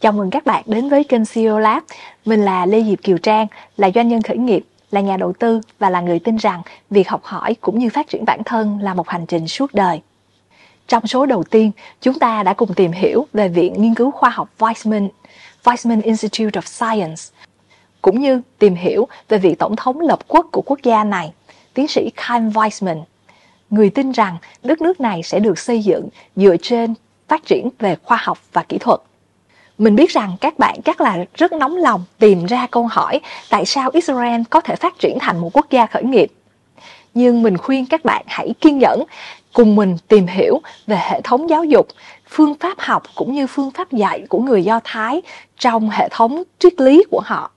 Chào mừng các bạn đến với kênh CEO Lab. Mình là Lê Diệp Kiều Trang, là doanh nhân khởi nghiệp, là nhà đầu tư và là người tin rằng việc học hỏi cũng như phát triển bản thân là một hành trình suốt đời. Trong số đầu tiên, chúng ta đã cùng tìm hiểu về Viện Nghiên cứu Khoa học Weizmann, Weizmann Institute of Science, cũng như tìm hiểu về vị tổng thống lập quốc của quốc gia này, tiến sĩ Chaim Weizmann. Người tin rằng đất nước này sẽ được xây dựng dựa trên phát triển về khoa học và kỹ thuật. Mình biết rằng các bạn chắc là rất nóng lòng tìm ra câu hỏi tại sao Israel có thể phát triển thành một quốc gia khởi nghiệp. Nhưng mình khuyên các bạn hãy kiên nhẫn cùng mình tìm hiểu về hệ thống giáo dục, phương pháp học cũng như phương pháp dạy của người Do Thái trong hệ thống triết lý của họ.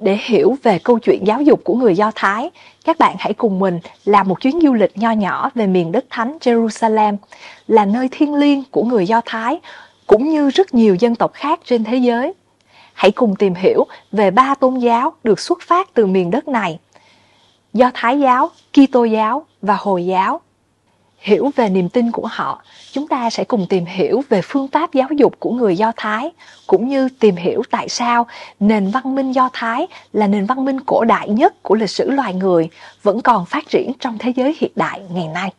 Để hiểu về câu chuyện giáo dục của người Do Thái, các bạn hãy cùng mình làm một chuyến du lịch nho nhỏ về miền đất thánh Jerusalem, là nơi thiêng liêng của người Do Thái, cũng như rất nhiều dân tộc khác trên thế giới. Hãy cùng tìm hiểu về ba tôn giáo được xuất phát từ miền đất này. Do Thái giáo, Kitô giáo và Hồi giáo. Hiểu về niềm tin của họ, chúng ta sẽ cùng tìm hiểu về phương pháp giáo dục của người Do Thái, cũng như tìm hiểu tại sao nền văn minh Do Thái là nền văn minh cổ đại nhất của lịch sử loài người vẫn còn phát triển trong thế giới hiện đại ngày nay.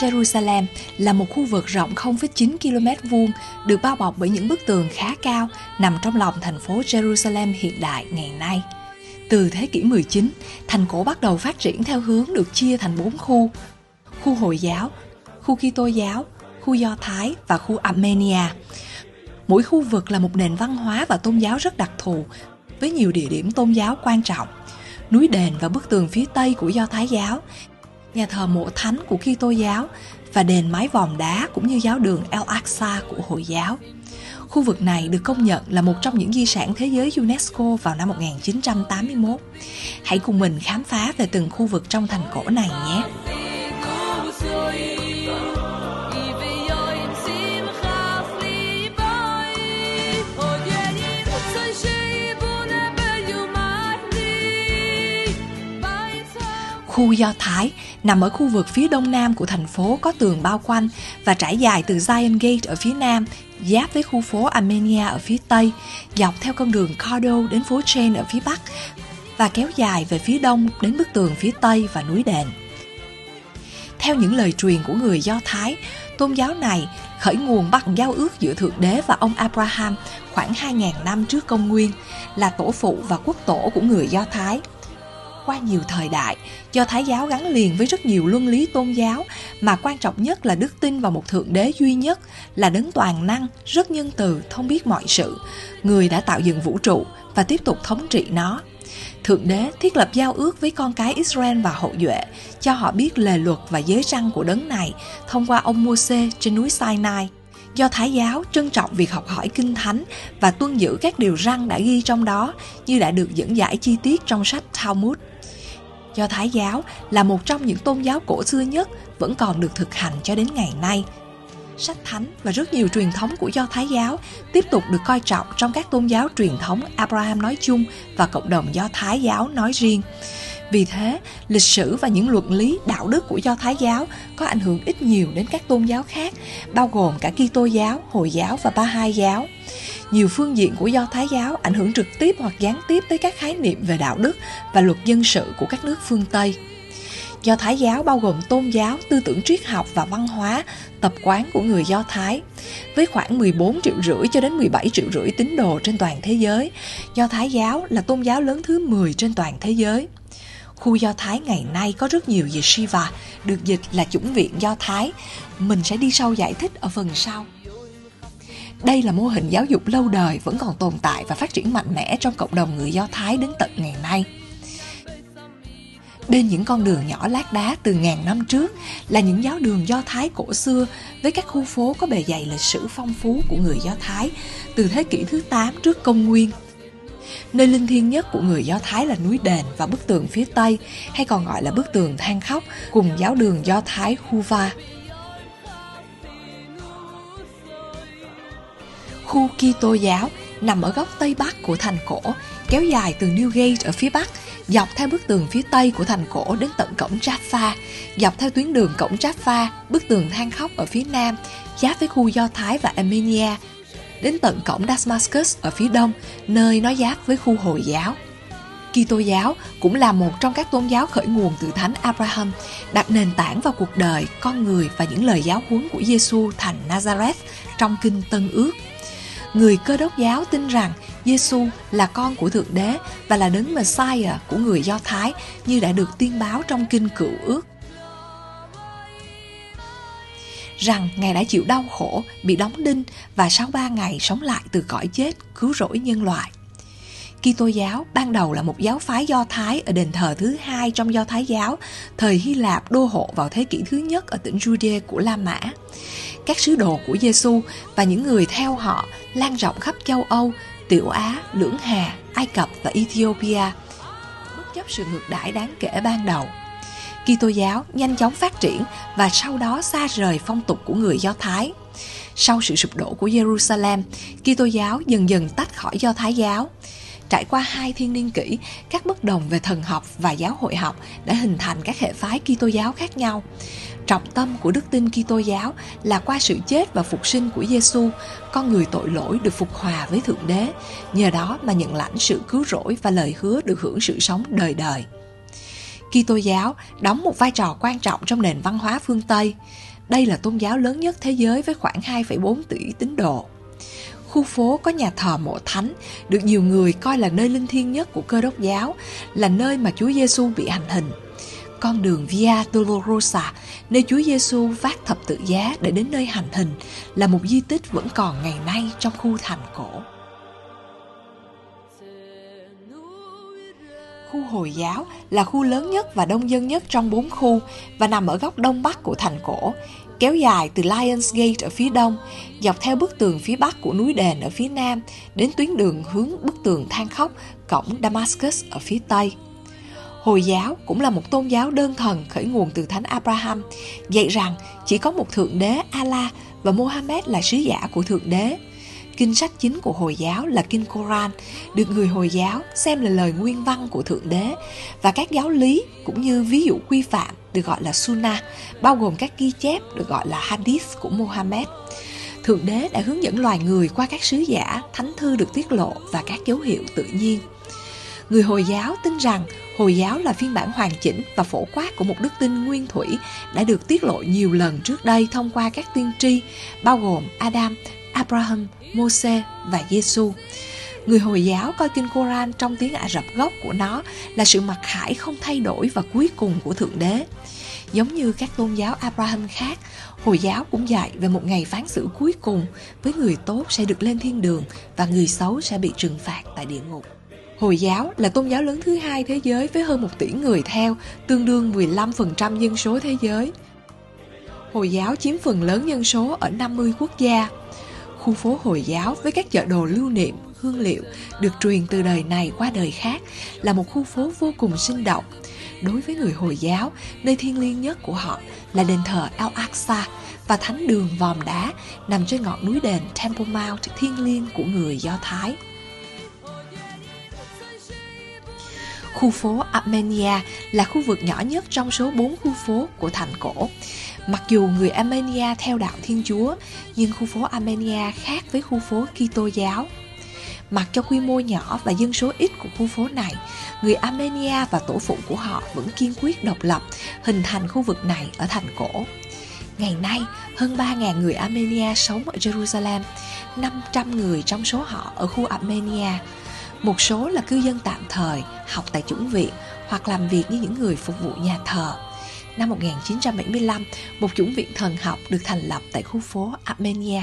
Jerusalem là một khu vực rộng 0,9 km vuông được bao bọc bởi những bức tường khá cao nằm trong lòng thành phố Jerusalem hiện đại ngày nay. Từ thế kỷ 19, thành cổ bắt đầu phát triển theo hướng được chia thành bốn khu. Khu Hồi giáo, khu Kitô giáo, khu Do Thái và khu Armenia. Mỗi khu vực là một nền văn hóa và tôn giáo rất đặc thù với nhiều địa điểm tôn giáo quan trọng. Núi đền và bức tường phía tây của Do Thái giáo nhà thờ mộ thánh của Kitô giáo và đền mái vòm đá cũng như giáo đường El Aqsa của Hồi giáo. Khu vực này được công nhận là một trong những di sản thế giới UNESCO vào năm 1981. Hãy cùng mình khám phá về từng khu vực trong thành cổ này nhé. Khu Do Thái nằm ở khu vực phía đông nam của thành phố có tường bao quanh và trải dài từ Zion Gate ở phía nam, giáp với khu phố Armenia ở phía tây, dọc theo con đường Cardo đến phố Chen ở phía bắc và kéo dài về phía đông đến bức tường phía tây và núi đền. Theo những lời truyền của người Do Thái, tôn giáo này khởi nguồn bắt giao ước giữa Thượng Đế và ông Abraham khoảng 2.000 năm trước công nguyên, là tổ phụ và quốc tổ của người Do Thái – qua nhiều thời đại, do Thái giáo gắn liền với rất nhiều luân lý tôn giáo, mà quan trọng nhất là đức tin vào một Thượng Đế duy nhất, là đấng toàn năng, rất nhân từ, thông biết mọi sự, người đã tạo dựng vũ trụ và tiếp tục thống trị nó. Thượng Đế thiết lập giao ước với con cái Israel và hậu duệ, cho họ biết lề luật và giới răng của đấng này thông qua ông Moses trên núi Sinai do Thái giáo trân trọng việc học hỏi kinh thánh và tuân giữ các điều răn đã ghi trong đó như đã được dẫn giải chi tiết trong sách Talmud. Do Thái giáo là một trong những tôn giáo cổ xưa nhất vẫn còn được thực hành cho đến ngày nay. Sách thánh và rất nhiều truyền thống của Do Thái giáo tiếp tục được coi trọng trong các tôn giáo truyền thống Abraham nói chung và cộng đồng Do Thái giáo nói riêng. Vì thế, lịch sử và những luận lý đạo đức của Do Thái giáo có ảnh hưởng ít nhiều đến các tôn giáo khác, bao gồm cả Kitô giáo, Hồi giáo và Ba Hai giáo. Nhiều phương diện của Do Thái giáo ảnh hưởng trực tiếp hoặc gián tiếp tới các khái niệm về đạo đức và luật dân sự của các nước phương Tây. Do Thái giáo bao gồm tôn giáo, tư tưởng triết học và văn hóa, tập quán của người Do Thái. Với khoảng 14 triệu rưỡi cho đến 17 triệu rưỡi tín đồ trên toàn thế giới, Do Thái giáo là tôn giáo lớn thứ 10 trên toàn thế giới. Khu Do Thái ngày nay có rất nhiều về Shiva, được dịch là chủng viện Do Thái. Mình sẽ đi sâu giải thích ở phần sau. Đây là mô hình giáo dục lâu đời vẫn còn tồn tại và phát triển mạnh mẽ trong cộng đồng người Do Thái đến tận ngày nay. Bên những con đường nhỏ lát đá từ ngàn năm trước là những giáo đường Do Thái cổ xưa với các khu phố có bề dày lịch sử phong phú của người Do Thái từ thế kỷ thứ 8 trước công nguyên. Nơi linh thiêng nhất của người Do Thái là núi đền và bức tường phía Tây, hay còn gọi là bức tường than khóc, cùng giáo đường Do Thái Huva. Khu Kitô giáo nằm ở góc Tây Bắc của thành cổ, kéo dài từ Newgate ở phía Bắc, dọc theo bức tường phía Tây của thành cổ đến tận cổng Jaffa, dọc theo tuyến đường cổng Jaffa, bức tường than khóc ở phía Nam, giáp với khu Do Thái và Armenia, đến tận cổng Damascus ở phía đông, nơi nó giáp với khu Hồi giáo. Kitô giáo cũng là một trong các tôn giáo khởi nguồn từ Thánh Abraham, đặt nền tảng vào cuộc đời, con người và những lời giáo huấn của Giêsu thành Nazareth trong kinh Tân Ước. Người cơ đốc giáo tin rằng Giêsu là con của Thượng Đế và là đấng Messiah của người Do Thái như đã được tiên báo trong kinh Cựu Ước rằng Ngài đã chịu đau khổ, bị đóng đinh và sau ba ngày sống lại từ cõi chết, cứu rỗi nhân loại. Kitô giáo ban đầu là một giáo phái Do Thái ở đền thờ thứ hai trong Do Thái giáo, thời Hy Lạp đô hộ vào thế kỷ thứ nhất ở tỉnh Judea của La Mã. Các sứ đồ của Giêsu và những người theo họ lan rộng khắp châu Âu, Tiểu Á, Lưỡng Hà, Ai Cập và Ethiopia. Bất chấp sự ngược đãi đáng kể ban đầu, Kitô giáo nhanh chóng phát triển và sau đó xa rời phong tục của người Do Thái. Sau sự sụp đổ của Jerusalem, Kitô giáo dần dần tách khỏi Do Thái giáo. Trải qua hai thiên niên kỷ, các bất đồng về thần học và giáo hội học đã hình thành các hệ phái Kitô giáo khác nhau. Trọng tâm của đức tin Kitô giáo là qua sự chết và phục sinh của Giêsu, con người tội lỗi được phục hòa với Thượng Đế, nhờ đó mà nhận lãnh sự cứu rỗi và lời hứa được hưởng sự sống đời đời. Kitô giáo đóng một vai trò quan trọng trong nền văn hóa phương Tây. Đây là tôn giáo lớn nhất thế giới với khoảng 2,4 tỷ tín đồ. Khu phố có nhà thờ mộ thánh, được nhiều người coi là nơi linh thiêng nhất của cơ đốc giáo, là nơi mà Chúa Giêsu bị hành hình. Con đường Via Dolorosa, nơi Chúa Giêsu vác thập tự giá để đến nơi hành hình, là một di tích vẫn còn ngày nay trong khu thành cổ. Khu Hồi giáo là khu lớn nhất và đông dân nhất trong bốn khu và nằm ở góc đông bắc của thành cổ, kéo dài từ Lions Gate ở phía đông, dọc theo bức tường phía bắc của núi đền ở phía nam, đến tuyến đường hướng bức tường than khóc, cổng Damascus ở phía tây. Hồi giáo cũng là một tôn giáo đơn thần khởi nguồn từ Thánh Abraham, dạy rằng chỉ có một Thượng Đế Allah và Mohammed là sứ giả của Thượng Đế. Kinh sách chính của Hồi giáo là Kinh Koran, được người Hồi giáo xem là lời nguyên văn của Thượng Đế và các giáo lý cũng như ví dụ quy phạm được gọi là Sunnah, bao gồm các ghi chép được gọi là Hadith của Muhammad. Thượng Đế đã hướng dẫn loài người qua các sứ giả, thánh thư được tiết lộ và các dấu hiệu tự nhiên. Người Hồi giáo tin rằng Hồi giáo là phiên bản hoàn chỉnh và phổ quát của một đức tin nguyên thủy đã được tiết lộ nhiều lần trước đây thông qua các tiên tri, bao gồm Adam, Abraham, Moses và Giêsu. Người Hồi giáo coi kinh Koran trong tiếng Ả Rập gốc của nó là sự mặc khải không thay đổi và cuối cùng của Thượng Đế. Giống như các tôn giáo Abraham khác, Hồi giáo cũng dạy về một ngày phán xử cuối cùng với người tốt sẽ được lên thiên đường và người xấu sẽ bị trừng phạt tại địa ngục. Hồi giáo là tôn giáo lớn thứ hai thế giới với hơn một tỷ người theo, tương đương 15% dân số thế giới. Hồi giáo chiếm phần lớn dân số ở 50 quốc gia. Khu phố Hồi giáo với các chợ đồ lưu niệm, hương liệu được truyền từ đời này qua đời khác là một khu phố vô cùng sinh động. Đối với người Hồi giáo, nơi thiêng liêng nhất của họ là đền thờ Al-Aqsa và thánh đường vòm đá nằm trên ngọn núi đền Temple Mount thiêng liêng của người Do Thái. Khu phố Armenia là khu vực nhỏ nhất trong số 4 khu phố của thành cổ. Mặc dù người Armenia theo đạo Thiên Chúa, nhưng khu phố Armenia khác với khu phố Kitô giáo. Mặc cho quy mô nhỏ và dân số ít của khu phố này, người Armenia và tổ phụ của họ vẫn kiên quyết độc lập, hình thành khu vực này ở thành cổ. Ngày nay, hơn 3.000 người Armenia sống ở Jerusalem, 500 người trong số họ ở khu Armenia, một số là cư dân tạm thời, học tại chủng viện hoặc làm việc như những người phục vụ nhà thờ. Năm 1975, một chủng viện thần học được thành lập tại khu phố Armenia.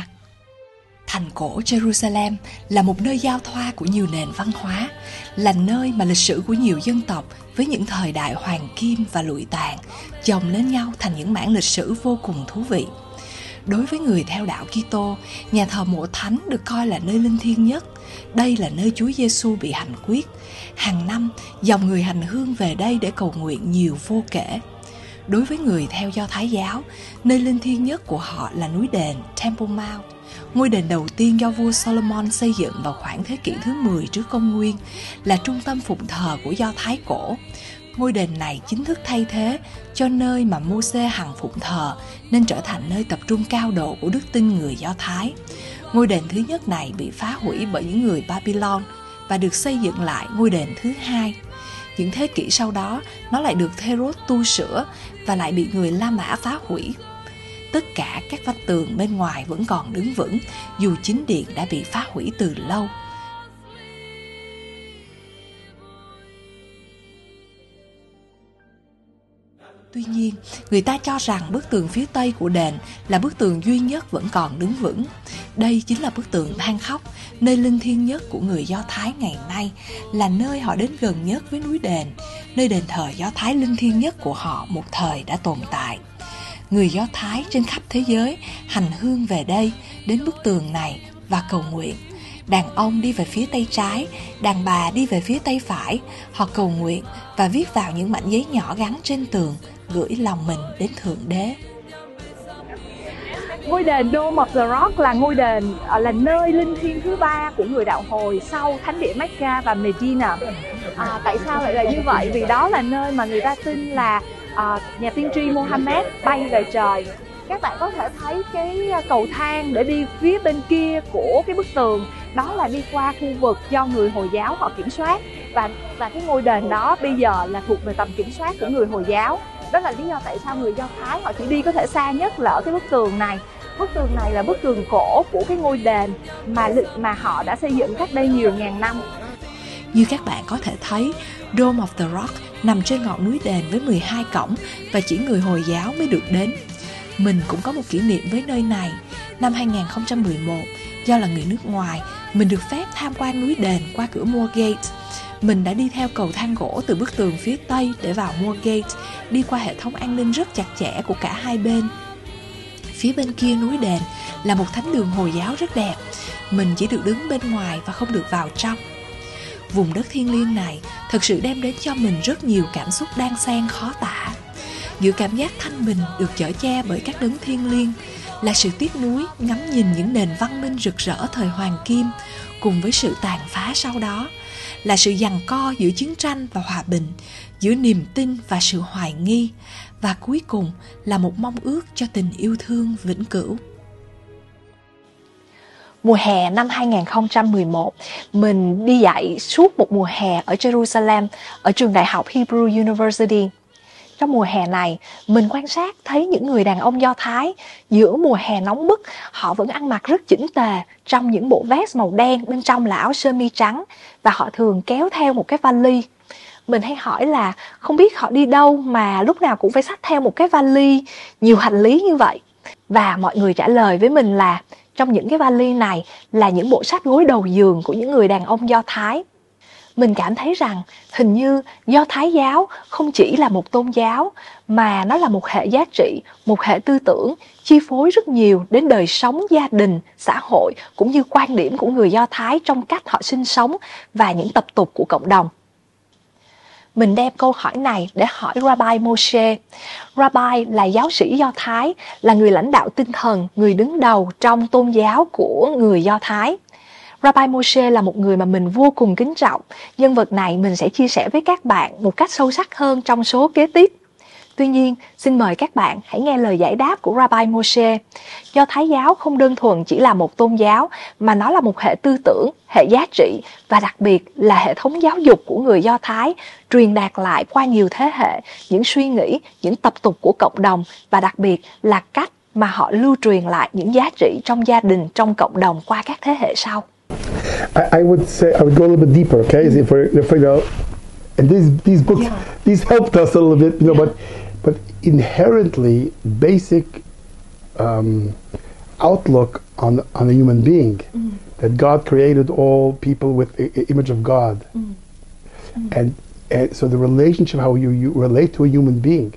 Thành cổ Jerusalem là một nơi giao thoa của nhiều nền văn hóa, là nơi mà lịch sử của nhiều dân tộc với những thời đại hoàng kim và lụi tàn chồng lên nhau thành những mảng lịch sử vô cùng thú vị. Đối với người theo đạo Kitô, nhà thờ mộ thánh được coi là nơi linh thiêng nhất. Đây là nơi Chúa Giêsu bị hành quyết. Hàng năm, dòng người hành hương về đây để cầu nguyện nhiều vô kể. Đối với người theo Do Thái giáo, nơi linh thiêng nhất của họ là núi đền Temple Mount ngôi đền đầu tiên do vua Solomon xây dựng vào khoảng thế kỷ thứ 10 trước công nguyên, là trung tâm phụng thờ của Do Thái cổ. Ngôi đền này chính thức thay thế cho nơi mà Moses hằng phụng thờ nên trở thành nơi tập trung cao độ của đức tin người Do Thái. Ngôi đền thứ nhất này bị phá hủy bởi những người Babylon và được xây dựng lại ngôi đền thứ hai. Những thế kỷ sau đó, nó lại được Herod tu sửa và lại bị người La Mã phá hủy tất cả các vách tường bên ngoài vẫn còn đứng vững dù chính điện đã bị phá hủy từ lâu Tuy nhiên, người ta cho rằng bức tường phía tây của đền là bức tường duy nhất vẫn còn đứng vững. Đây chính là bức tượng than khóc, nơi linh thiêng nhất của người Do Thái ngày nay, là nơi họ đến gần nhất với núi đền, nơi đền thờ Do Thái linh thiêng nhất của họ một thời đã tồn tại người Do Thái trên khắp thế giới hành hương về đây đến bức tường này và cầu nguyện. Đàn ông đi về phía tay trái, đàn bà đi về phía tay phải. Họ cầu nguyện và viết vào những mảnh giấy nhỏ gắn trên tường, gửi lòng mình đến Thượng Đế. Ngôi đền Dome of the Rock là ngôi đền à, là nơi linh thiêng thứ ba của người đạo hồi sau thánh địa Mecca và Medina. À, tại sao lại là như vậy? Vì đó là nơi mà người ta tin là à, nhà tiên tri Mohammed bay về trời các bạn có thể thấy cái à, cầu thang để đi phía bên kia của cái bức tường đó là đi qua khu vực do người hồi giáo họ kiểm soát và và cái ngôi đền đó bây giờ là thuộc về tầm kiểm soát của người hồi giáo đó là lý do tại sao người do thái họ chỉ đi có thể xa nhất là ở cái bức tường này bức tường này là bức tường cổ của cái ngôi đền mà mà họ đã xây dựng cách đây nhiều ngàn năm như các bạn có thể thấy Dome of the Rock nằm trên ngọn núi đền với 12 cổng và chỉ người Hồi giáo mới được đến. Mình cũng có một kỷ niệm với nơi này. Năm 2011, do là người nước ngoài, mình được phép tham quan núi đền qua cửa Moorgate. Mình đã đi theo cầu thang gỗ từ bức tường phía tây để vào Moorgate, đi qua hệ thống an ninh rất chặt chẽ của cả hai bên. Phía bên kia núi đền là một thánh đường Hồi giáo rất đẹp. Mình chỉ được đứng bên ngoài và không được vào trong vùng đất thiên liêng này thực sự đem đến cho mình rất nhiều cảm xúc đan xen khó tả giữa cảm giác thanh bình được chở che bởi các đấng thiên liêng là sự tiếc nuối ngắm nhìn những nền văn minh rực rỡ thời hoàng kim cùng với sự tàn phá sau đó là sự giằng co giữa chiến tranh và hòa bình giữa niềm tin và sự hoài nghi và cuối cùng là một mong ước cho tình yêu thương vĩnh cửu mùa hè năm 2011, mình đi dạy suốt một mùa hè ở Jerusalem, ở trường đại học Hebrew University. Trong mùa hè này, mình quan sát thấy những người đàn ông Do Thái giữa mùa hè nóng bức, họ vẫn ăn mặc rất chỉnh tề trong những bộ vest màu đen, bên trong là áo sơ mi trắng và họ thường kéo theo một cái vali. Mình hay hỏi là không biết họ đi đâu mà lúc nào cũng phải xách theo một cái vali nhiều hành lý như vậy. Và mọi người trả lời với mình là trong những cái vali này là những bộ sách gối đầu giường của những người đàn ông Do Thái. Mình cảm thấy rằng hình như Do Thái giáo không chỉ là một tôn giáo mà nó là một hệ giá trị, một hệ tư tưởng chi phối rất nhiều đến đời sống gia đình, xã hội cũng như quan điểm của người Do Thái trong cách họ sinh sống và những tập tục của cộng đồng mình đem câu hỏi này để hỏi Rabbi Moshe. Rabbi là giáo sĩ Do Thái, là người lãnh đạo tinh thần, người đứng đầu trong tôn giáo của người Do Thái. Rabbi Moshe là một người mà mình vô cùng kính trọng. Nhân vật này mình sẽ chia sẻ với các bạn một cách sâu sắc hơn trong số kế tiếp. Tuy nhiên, xin mời các bạn hãy nghe lời giải đáp của Rabbi Moshe. Do Thái giáo không đơn thuần chỉ là một tôn giáo, mà nó là một hệ tư tưởng, hệ giá trị và đặc biệt là hệ thống giáo dục của người Do Thái, truyền đạt lại qua nhiều thế hệ những suy nghĩ, những tập tục của cộng đồng và đặc biệt là cách mà họ lưu truyền lại những giá trị trong gia đình, trong cộng đồng qua các thế hệ sau. I, I would say I would go a little bit deeper, okay? Is if we're, if we go, and these these books yeah. these helped us a little bit, you know, yeah. but but inherently basic um, outlook on on a human being. Mm. That God created all people with the image of God, mm. Mm. and and so the relationship how you, you relate to a human being,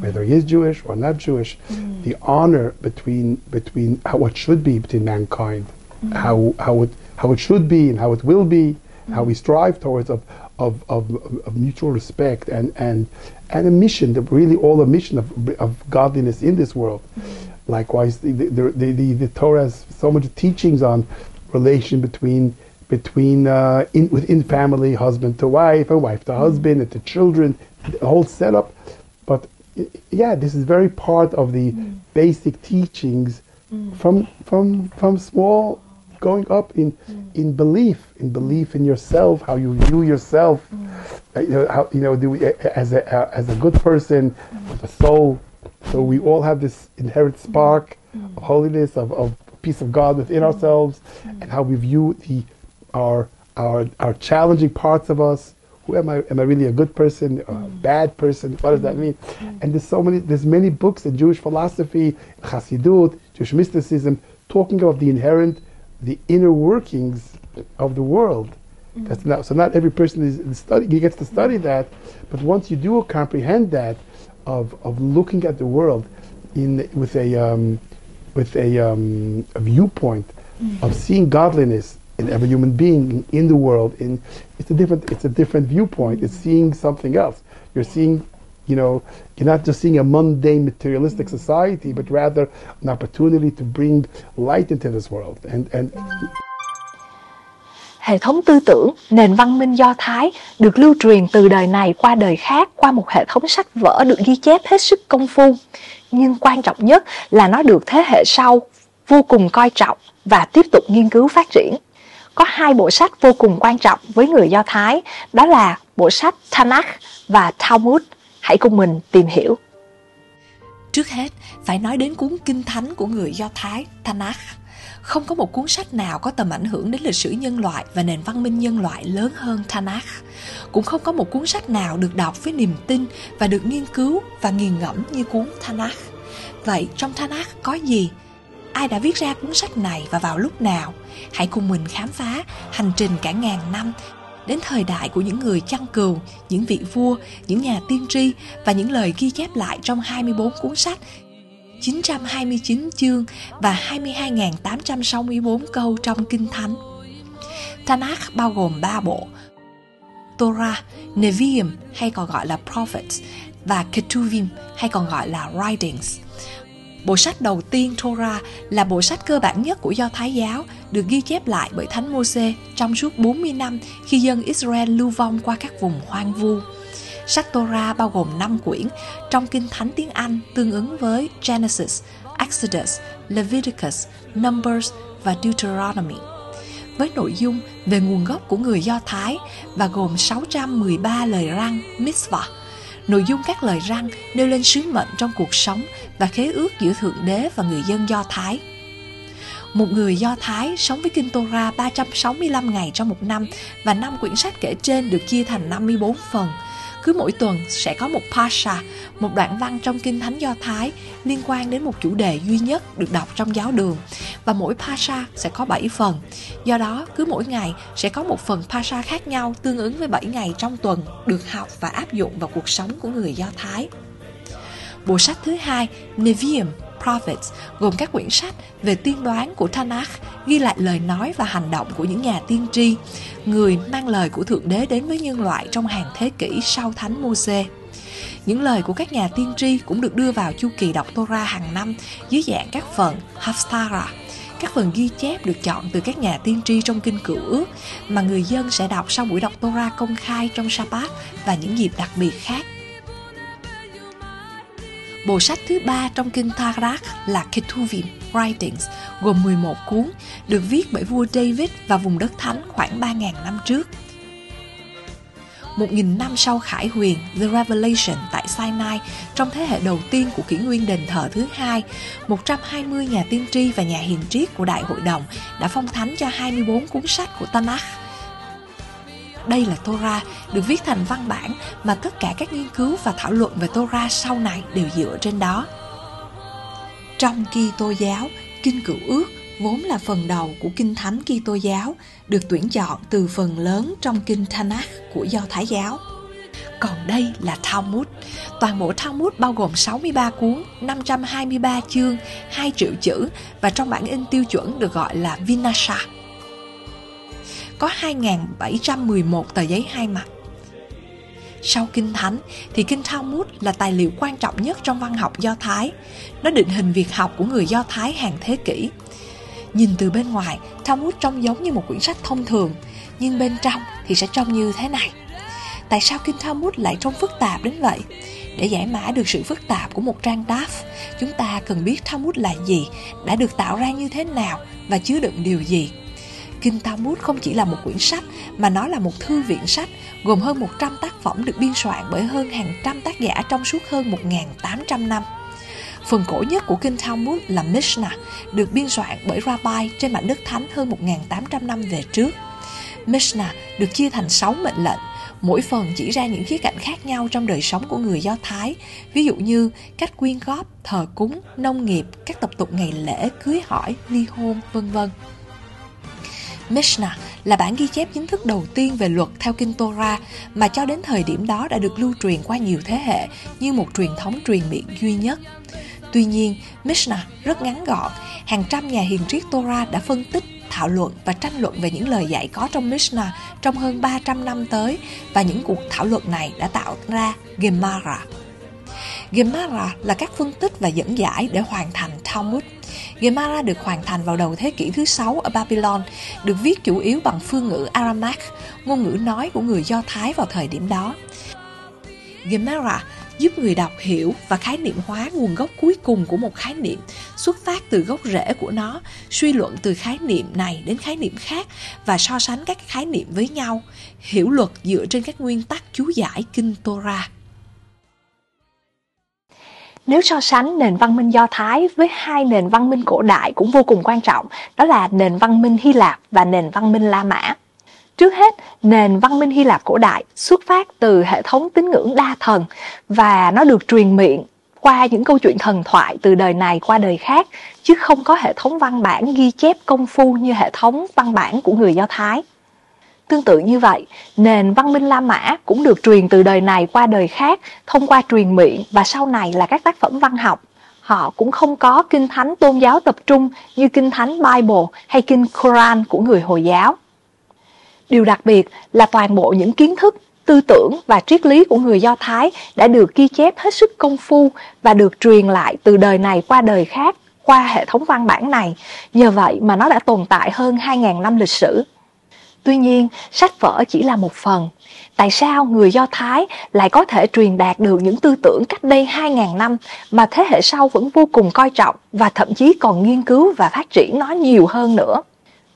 whether he is Jewish or not Jewish, the honor between between how what should be between mankind, how how it how it should be and how it will be, how we strive towards of of, of, of mutual respect and, and and a mission, the, really all a mission of, of godliness in this world. Likewise, the, the, the, the, Torah has so much teachings on relation between between uh, in, within family, husband to wife, and wife to husband, and to children, the whole setup. But yeah, this is very part of the basic teachings from from from small going up in in belief, in belief in yourself, how you view yourself, uh, you know, how you know do we, uh, as a uh, as a good person with a soul. So we all have this inherent spark of holiness, of, of peace of God within ourselves, and how we view the our our our challenging parts of us. Who am I? Am I really a good person or a bad person? What does that mean? And there's so many. There's many books in Jewish philosophy, Chassidut, Jewish mysticism, talking about the inherent, the inner workings of the world. That's not, so not every person is study, gets to study that, but once you do comprehend that, of, of looking at the world in with a um, with a, um, a viewpoint of seeing godliness in every human being in the world, in it's a different it's a different viewpoint. It's seeing something else. You're seeing you know, you're not just seeing a mundane materialistic society, but rather an opportunity to bring light into this world. And, and Hệ thống tư tưởng, nền văn minh Do Thái được lưu truyền từ đời này qua đời khác qua một hệ thống sách vở được ghi chép hết sức công phu. Nhưng quan trọng nhất là nó được thế hệ sau vô cùng coi trọng và tiếp tục nghiên cứu phát triển. Có hai bộ sách vô cùng quan trọng với người Do Thái, đó là bộ sách Tanakh và Talmud. Hãy cùng mình tìm hiểu. Trước hết, phải nói đến cuốn kinh thánh của người Do Thái, Tanakh. Không có một cuốn sách nào có tầm ảnh hưởng đến lịch sử nhân loại và nền văn minh nhân loại lớn hơn Tanakh. Cũng không có một cuốn sách nào được đọc với niềm tin và được nghiên cứu và nghiền ngẫm như cuốn Tanakh. Vậy trong Tanakh có gì? Ai đã viết ra cuốn sách này và vào lúc nào? Hãy cùng mình khám phá hành trình cả ngàn năm đến thời đại của những người chăn cừu, những vị vua, những nhà tiên tri và những lời ghi chép lại trong 24 cuốn sách 929 chương và 22.864 câu trong Kinh Thánh. Tanakh bao gồm 3 bộ Torah, Nevi'im hay còn gọi là Prophets và Ketuvim hay còn gọi là Writings. Bộ sách đầu tiên Torah là bộ sách cơ bản nhất của Do Thái giáo, được ghi chép lại bởi Thánh Moses trong suốt 40 năm khi dân Israel lưu vong qua các vùng hoang vu. Sách Torah bao gồm 5 quyển, trong kinh thánh tiếng Anh tương ứng với Genesis, Exodus, Leviticus, Numbers và Deuteronomy. Với nội dung về nguồn gốc của người Do Thái và gồm 613 lời răng mitzvah, Nội dung các lời răng nêu lên sứ mệnh trong cuộc sống và khế ước giữa Thượng Đế và người dân Do Thái. Một người Do Thái sống với Kinh Torah 365 ngày trong một năm và năm quyển sách kể trên được chia thành 54 phần. Cứ mỗi tuần sẽ có một Pasha, một đoạn văn trong Kinh Thánh Do Thái liên quan đến một chủ đề duy nhất được đọc trong giáo đường. Và mỗi Pasha sẽ có 7 phần. Do đó, cứ mỗi ngày sẽ có một phần Pasha khác nhau tương ứng với 7 ngày trong tuần được học và áp dụng vào cuộc sống của người Do Thái. Bộ sách thứ hai, Nevi'im, Prophets, gồm các quyển sách về tiên đoán của Tanakh, ghi lại lời nói và hành động của những nhà tiên tri, người mang lời của Thượng Đế đến với nhân loại trong hàng thế kỷ sau Thánh Môse. Những lời của các nhà tiên tri cũng được đưa vào chu kỳ đọc Torah hàng năm dưới dạng các phần Haftarah, các phần ghi chép được chọn từ các nhà tiên tri trong kinh cựu ước mà người dân sẽ đọc sau buổi đọc Torah công khai trong Shabbat và những dịp đặc biệt khác. Bộ sách thứ ba trong kinh Tanakh là Ketuvim Writings, gồm 11 cuốn, được viết bởi vua David và vùng đất thánh khoảng 3.000 năm trước. Một nghìn năm sau khải huyền The Revelation tại Sinai trong thế hệ đầu tiên của kỷ nguyên đền thờ thứ hai, 120 nhà tiên tri và nhà hiền triết của Đại hội đồng đã phong thánh cho 24 cuốn sách của Tanakh. Đây là Torah được viết thành văn bản mà tất cả các nghiên cứu và thảo luận về Torah sau này đều dựa trên đó. Trong Kitô giáo, Kinh Cựu Ước vốn là phần đầu của Kinh Thánh Kitô giáo, được tuyển chọn từ phần lớn trong Kinh Tanakh của Do Thái giáo. Còn đây là Talmud. Toàn bộ Talmud bao gồm 63 cuốn, 523 chương, 2 triệu chữ và trong bản in tiêu chuẩn được gọi là Vinasha. Có 2.711 tờ giấy hai mặt. Sau Kinh Thánh thì Kinh Talmud là tài liệu quan trọng nhất trong văn học Do Thái. Nó định hình việc học của người Do Thái hàng thế kỷ. Nhìn từ bên ngoài, Talmud trông giống như một quyển sách thông thường, nhưng bên trong thì sẽ trông như thế này. Tại sao Kinh Talmud lại trông phức tạp đến vậy? Để giải mã được sự phức tạp của một trang Daf, chúng ta cần biết Talmud là gì, đã được tạo ra như thế nào và chứa đựng điều gì. Kinh Talmud không chỉ là một quyển sách mà nó là một thư viện sách gồm hơn 100 tác phẩm được biên soạn bởi hơn hàng trăm tác giả trong suốt hơn 1.800 năm. Phần cổ nhất của Kinh Talmud là Mishnah, được biên soạn bởi Rabbi trên mảnh đất thánh hơn 1.800 năm về trước. Mishnah được chia thành 6 mệnh lệnh, mỗi phần chỉ ra những khía cạnh khác nhau trong đời sống của người Do Thái, ví dụ như cách quyên góp, thờ cúng, nông nghiệp, các tập tục ngày lễ, cưới hỏi, ly hôn, vân vân. Mishnah là bản ghi chép chính thức đầu tiên về luật theo kinh Torah mà cho đến thời điểm đó đã được lưu truyền qua nhiều thế hệ như một truyền thống truyền miệng duy nhất. Tuy nhiên, Mishnah rất ngắn gọn, hàng trăm nhà hiền triết Torah đã phân tích, thảo luận và tranh luận về những lời dạy có trong Mishnah trong hơn 300 năm tới và những cuộc thảo luận này đã tạo ra Gemara. Gemara là các phân tích và dẫn giải để hoàn thành Talmud. Gemara được hoàn thành vào đầu thế kỷ thứ 6 ở Babylon, được viết chủ yếu bằng phương ngữ Aramaic, ngôn ngữ nói của người Do Thái vào thời điểm đó. Gemara giúp người đọc hiểu và khái niệm hóa nguồn gốc cuối cùng của một khái niệm, xuất phát từ gốc rễ của nó, suy luận từ khái niệm này đến khái niệm khác và so sánh các khái niệm với nhau, hiểu luật dựa trên các nguyên tắc chú giải kinh Torah. Nếu so sánh nền văn minh Do Thái với hai nền văn minh cổ đại cũng vô cùng quan trọng, đó là nền văn minh Hy Lạp và nền văn minh La Mã. Trước hết, nền văn minh Hy Lạp cổ đại xuất phát từ hệ thống tín ngưỡng đa thần và nó được truyền miệng qua những câu chuyện thần thoại từ đời này qua đời khác, chứ không có hệ thống văn bản ghi chép công phu như hệ thống văn bản của người Do Thái. Tương tự như vậy, nền văn minh La Mã cũng được truyền từ đời này qua đời khác thông qua truyền miệng và sau này là các tác phẩm văn học. Họ cũng không có kinh thánh tôn giáo tập trung như kinh thánh Bible hay kinh Quran của người Hồi giáo. Điều đặc biệt là toàn bộ những kiến thức, tư tưởng và triết lý của người Do Thái đã được ghi chép hết sức công phu và được truyền lại từ đời này qua đời khác qua hệ thống văn bản này. Nhờ vậy mà nó đã tồn tại hơn 2.000 năm lịch sử. Tuy nhiên, sách vở chỉ là một phần. Tại sao người Do Thái lại có thể truyền đạt được những tư tưởng cách đây 2.000 năm mà thế hệ sau vẫn vô cùng coi trọng và thậm chí còn nghiên cứu và phát triển nó nhiều hơn nữa?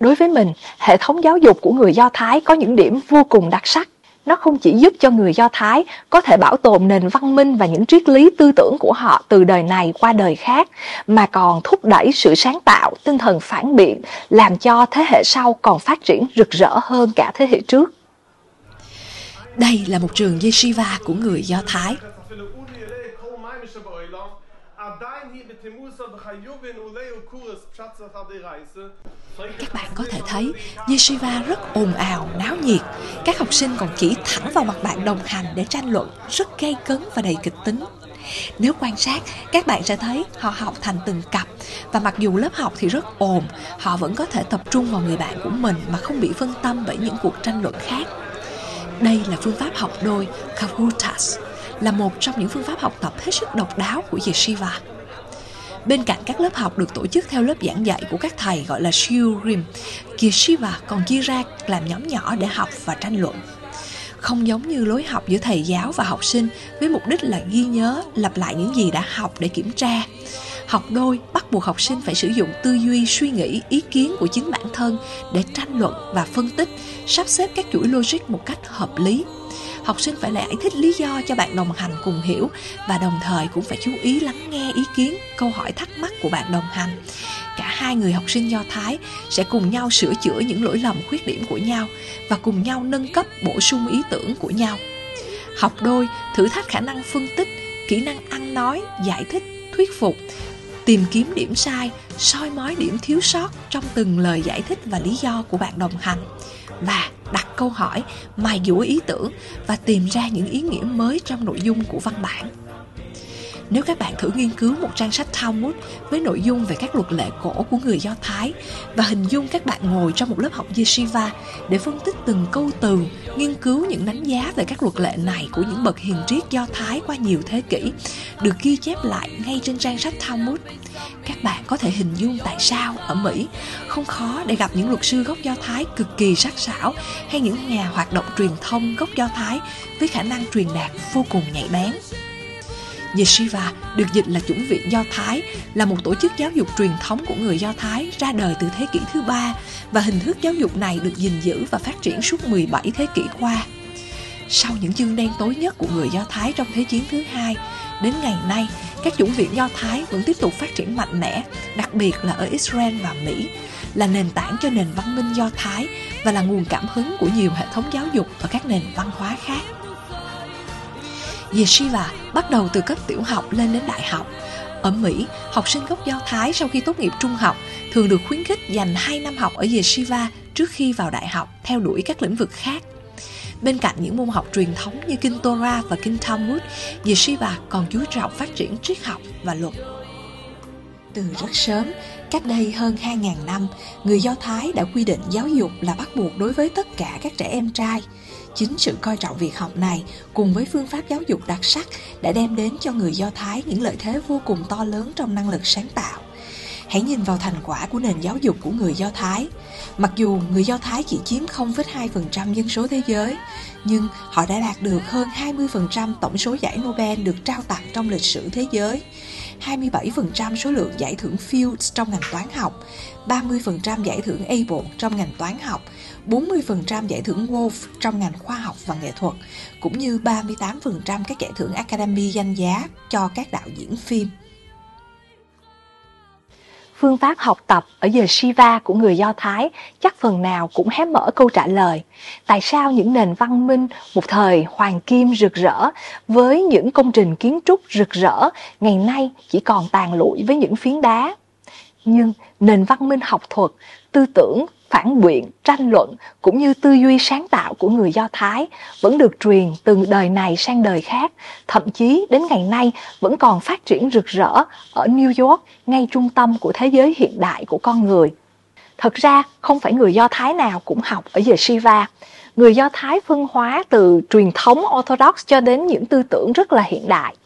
Đối với mình, hệ thống giáo dục của người Do Thái có những điểm vô cùng đặc sắc. Nó không chỉ giúp cho người Do Thái có thể bảo tồn nền văn minh và những triết lý tư tưởng của họ từ đời này qua đời khác, mà còn thúc đẩy sự sáng tạo, tinh thần phản biện, làm cho thế hệ sau còn phát triển rực rỡ hơn cả thế hệ trước. Đây là một trường yeshiva của người Do Thái. Các bạn có thể thấy Yeshiva rất ồn ào, náo nhiệt. Các học sinh còn chỉ thẳng vào mặt bạn đồng hành để tranh luận, rất gây cấn và đầy kịch tính. Nếu quan sát, các bạn sẽ thấy họ học thành từng cặp và mặc dù lớp học thì rất ồn, họ vẫn có thể tập trung vào người bạn của mình mà không bị phân tâm bởi những cuộc tranh luận khác. Đây là phương pháp học đôi Kavutas, là một trong những phương pháp học tập hết sức độc đáo của Yeshiva. Bên cạnh các lớp học được tổ chức theo lớp giảng dạy của các thầy gọi là Shurim, Kishiva còn chia ra làm nhóm nhỏ để học và tranh luận. Không giống như lối học giữa thầy giáo và học sinh với mục đích là ghi nhớ, lặp lại những gì đã học để kiểm tra. Học đôi bắt buộc học sinh phải sử dụng tư duy, suy nghĩ, ý kiến của chính bản thân để tranh luận và phân tích, sắp xếp các chuỗi logic một cách hợp lý học sinh phải giải thích lý do cho bạn đồng hành cùng hiểu và đồng thời cũng phải chú ý lắng nghe ý kiến câu hỏi thắc mắc của bạn đồng hành. Cả hai người học sinh do thái sẽ cùng nhau sửa chữa những lỗi lầm khuyết điểm của nhau và cùng nhau nâng cấp bổ sung ý tưởng của nhau. Học đôi thử thách khả năng phân tích kỹ năng ăn nói giải thích thuyết phục tìm kiếm điểm sai, soi mói điểm thiếu sót trong từng lời giải thích và lý do của bạn đồng hành. Và đặt câu hỏi, mài dũa ý tưởng và tìm ra những ý nghĩa mới trong nội dung của văn bản. Nếu các bạn thử nghiên cứu một trang sách Talmud với nội dung về các luật lệ cổ của người Do Thái và hình dung các bạn ngồi trong một lớp học yeshiva để phân tích từng câu từ, nghiên cứu những đánh giá về các luật lệ này của những bậc hiền triết Do Thái qua nhiều thế kỷ, được ghi chép lại ngay trên trang sách Talmud. Các bạn có thể hình dung tại sao ở Mỹ không khó để gặp những luật sư gốc Do Thái cực kỳ sắc sảo hay những nhà hoạt động truyền thông gốc Do Thái với khả năng truyền đạt vô cùng nhạy bén. Yeshiva được dịch là chủng viện Do Thái, là một tổ chức giáo dục truyền thống của người Do Thái ra đời từ thế kỷ thứ ba và hình thức giáo dục này được gìn giữ và phát triển suốt 17 thế kỷ qua. Sau những chương đen tối nhất của người Do Thái trong Thế chiến thứ hai, đến ngày nay, các chủng viện Do Thái vẫn tiếp tục phát triển mạnh mẽ, đặc biệt là ở Israel và Mỹ, là nền tảng cho nền văn minh Do Thái và là nguồn cảm hứng của nhiều hệ thống giáo dục và các nền văn hóa khác. Yeshiva bắt đầu từ cấp tiểu học lên đến đại học. Ở Mỹ, học sinh gốc Do Thái sau khi tốt nghiệp trung học thường được khuyến khích dành 2 năm học ở Yeshiva trước khi vào đại học theo đuổi các lĩnh vực khác. Bên cạnh những môn học truyền thống như Kinh Torah và Kinh Talmud, Yeshiva còn chú trọng phát triển triết học và luật. Từ rất sớm, cách đây hơn 2.000 năm, người Do Thái đã quy định giáo dục là bắt buộc đối với tất cả các trẻ em trai. Chính sự coi trọng việc học này cùng với phương pháp giáo dục đặc sắc đã đem đến cho người Do Thái những lợi thế vô cùng to lớn trong năng lực sáng tạo. Hãy nhìn vào thành quả của nền giáo dục của người Do Thái. Mặc dù người Do Thái chỉ chiếm 0,2% dân số thế giới, nhưng họ đã đạt được hơn 20% tổng số giải Nobel được trao tặng trong lịch sử thế giới. 27% số lượng giải thưởng Fields trong ngành toán học, 30% giải thưởng Abel trong ngành toán học, 40% giải thưởng Wolf trong ngành khoa học và nghệ thuật, cũng như 38% các giải thưởng Academy danh giá cho các đạo diễn phim. Phương pháp học tập ở giờ Shiva của người Do Thái chắc phần nào cũng hé mở câu trả lời. Tại sao những nền văn minh một thời hoàng kim rực rỡ với những công trình kiến trúc rực rỡ ngày nay chỉ còn tàn lụi với những phiến đá? Nhưng nền văn minh học thuật, tư tưởng phản biện, tranh luận cũng như tư duy sáng tạo của người Do Thái vẫn được truyền từ đời này sang đời khác, thậm chí đến ngày nay vẫn còn phát triển rực rỡ ở New York, ngay trung tâm của thế giới hiện đại của con người. Thật ra, không phải người Do Thái nào cũng học ở Yeshiva. Người Do Thái phân hóa từ truyền thống Orthodox cho đến những tư tưởng rất là hiện đại.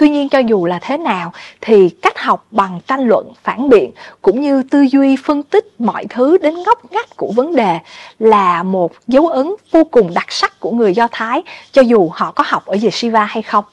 Tuy nhiên cho dù là thế nào thì cách học bằng tranh luận, phản biện cũng như tư duy phân tích mọi thứ đến ngóc ngách của vấn đề là một dấu ấn vô cùng đặc sắc của người Do Thái cho dù họ có học ở Yeshiva hay không.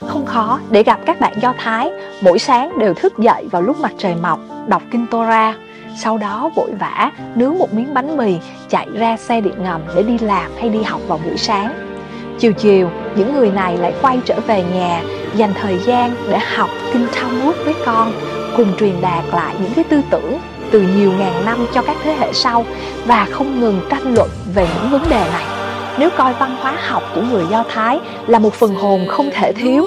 Không khó để gặp các bạn Do Thái mỗi sáng đều thức dậy vào lúc mặt trời mọc, đọc kinh Torah, sau đó vội vã nướng một miếng bánh mì chạy ra xe điện ngầm để đi làm hay đi học vào buổi sáng Chiều chiều, những người này lại quay trở về nhà, dành thời gian để học kinh Talmud với con, cùng truyền đạt lại những cái tư tưởng từ nhiều ngàn năm cho các thế hệ sau và không ngừng tranh luận về những vấn đề này. Nếu coi văn hóa học của người Do Thái là một phần hồn không thể thiếu,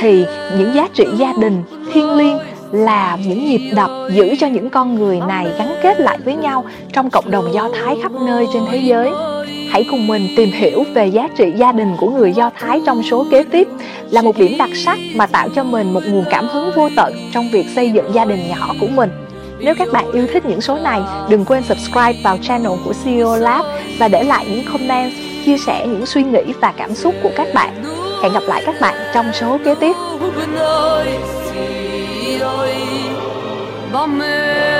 thì những giá trị gia đình, thiên liêng là những nhịp đập giữ cho những con người này gắn kết lại với nhau trong cộng đồng Do Thái khắp nơi trên thế giới hãy cùng mình tìm hiểu về giá trị gia đình của người Do Thái trong số kế tiếp là một điểm đặc sắc mà tạo cho mình một nguồn cảm hứng vô tận trong việc xây dựng gia đình nhỏ của mình. Nếu các bạn yêu thích những số này, đừng quên subscribe vào channel của CEO Lab và để lại những comment, chia sẻ những suy nghĩ và cảm xúc của các bạn. Hẹn gặp lại các bạn trong số kế tiếp. Bamele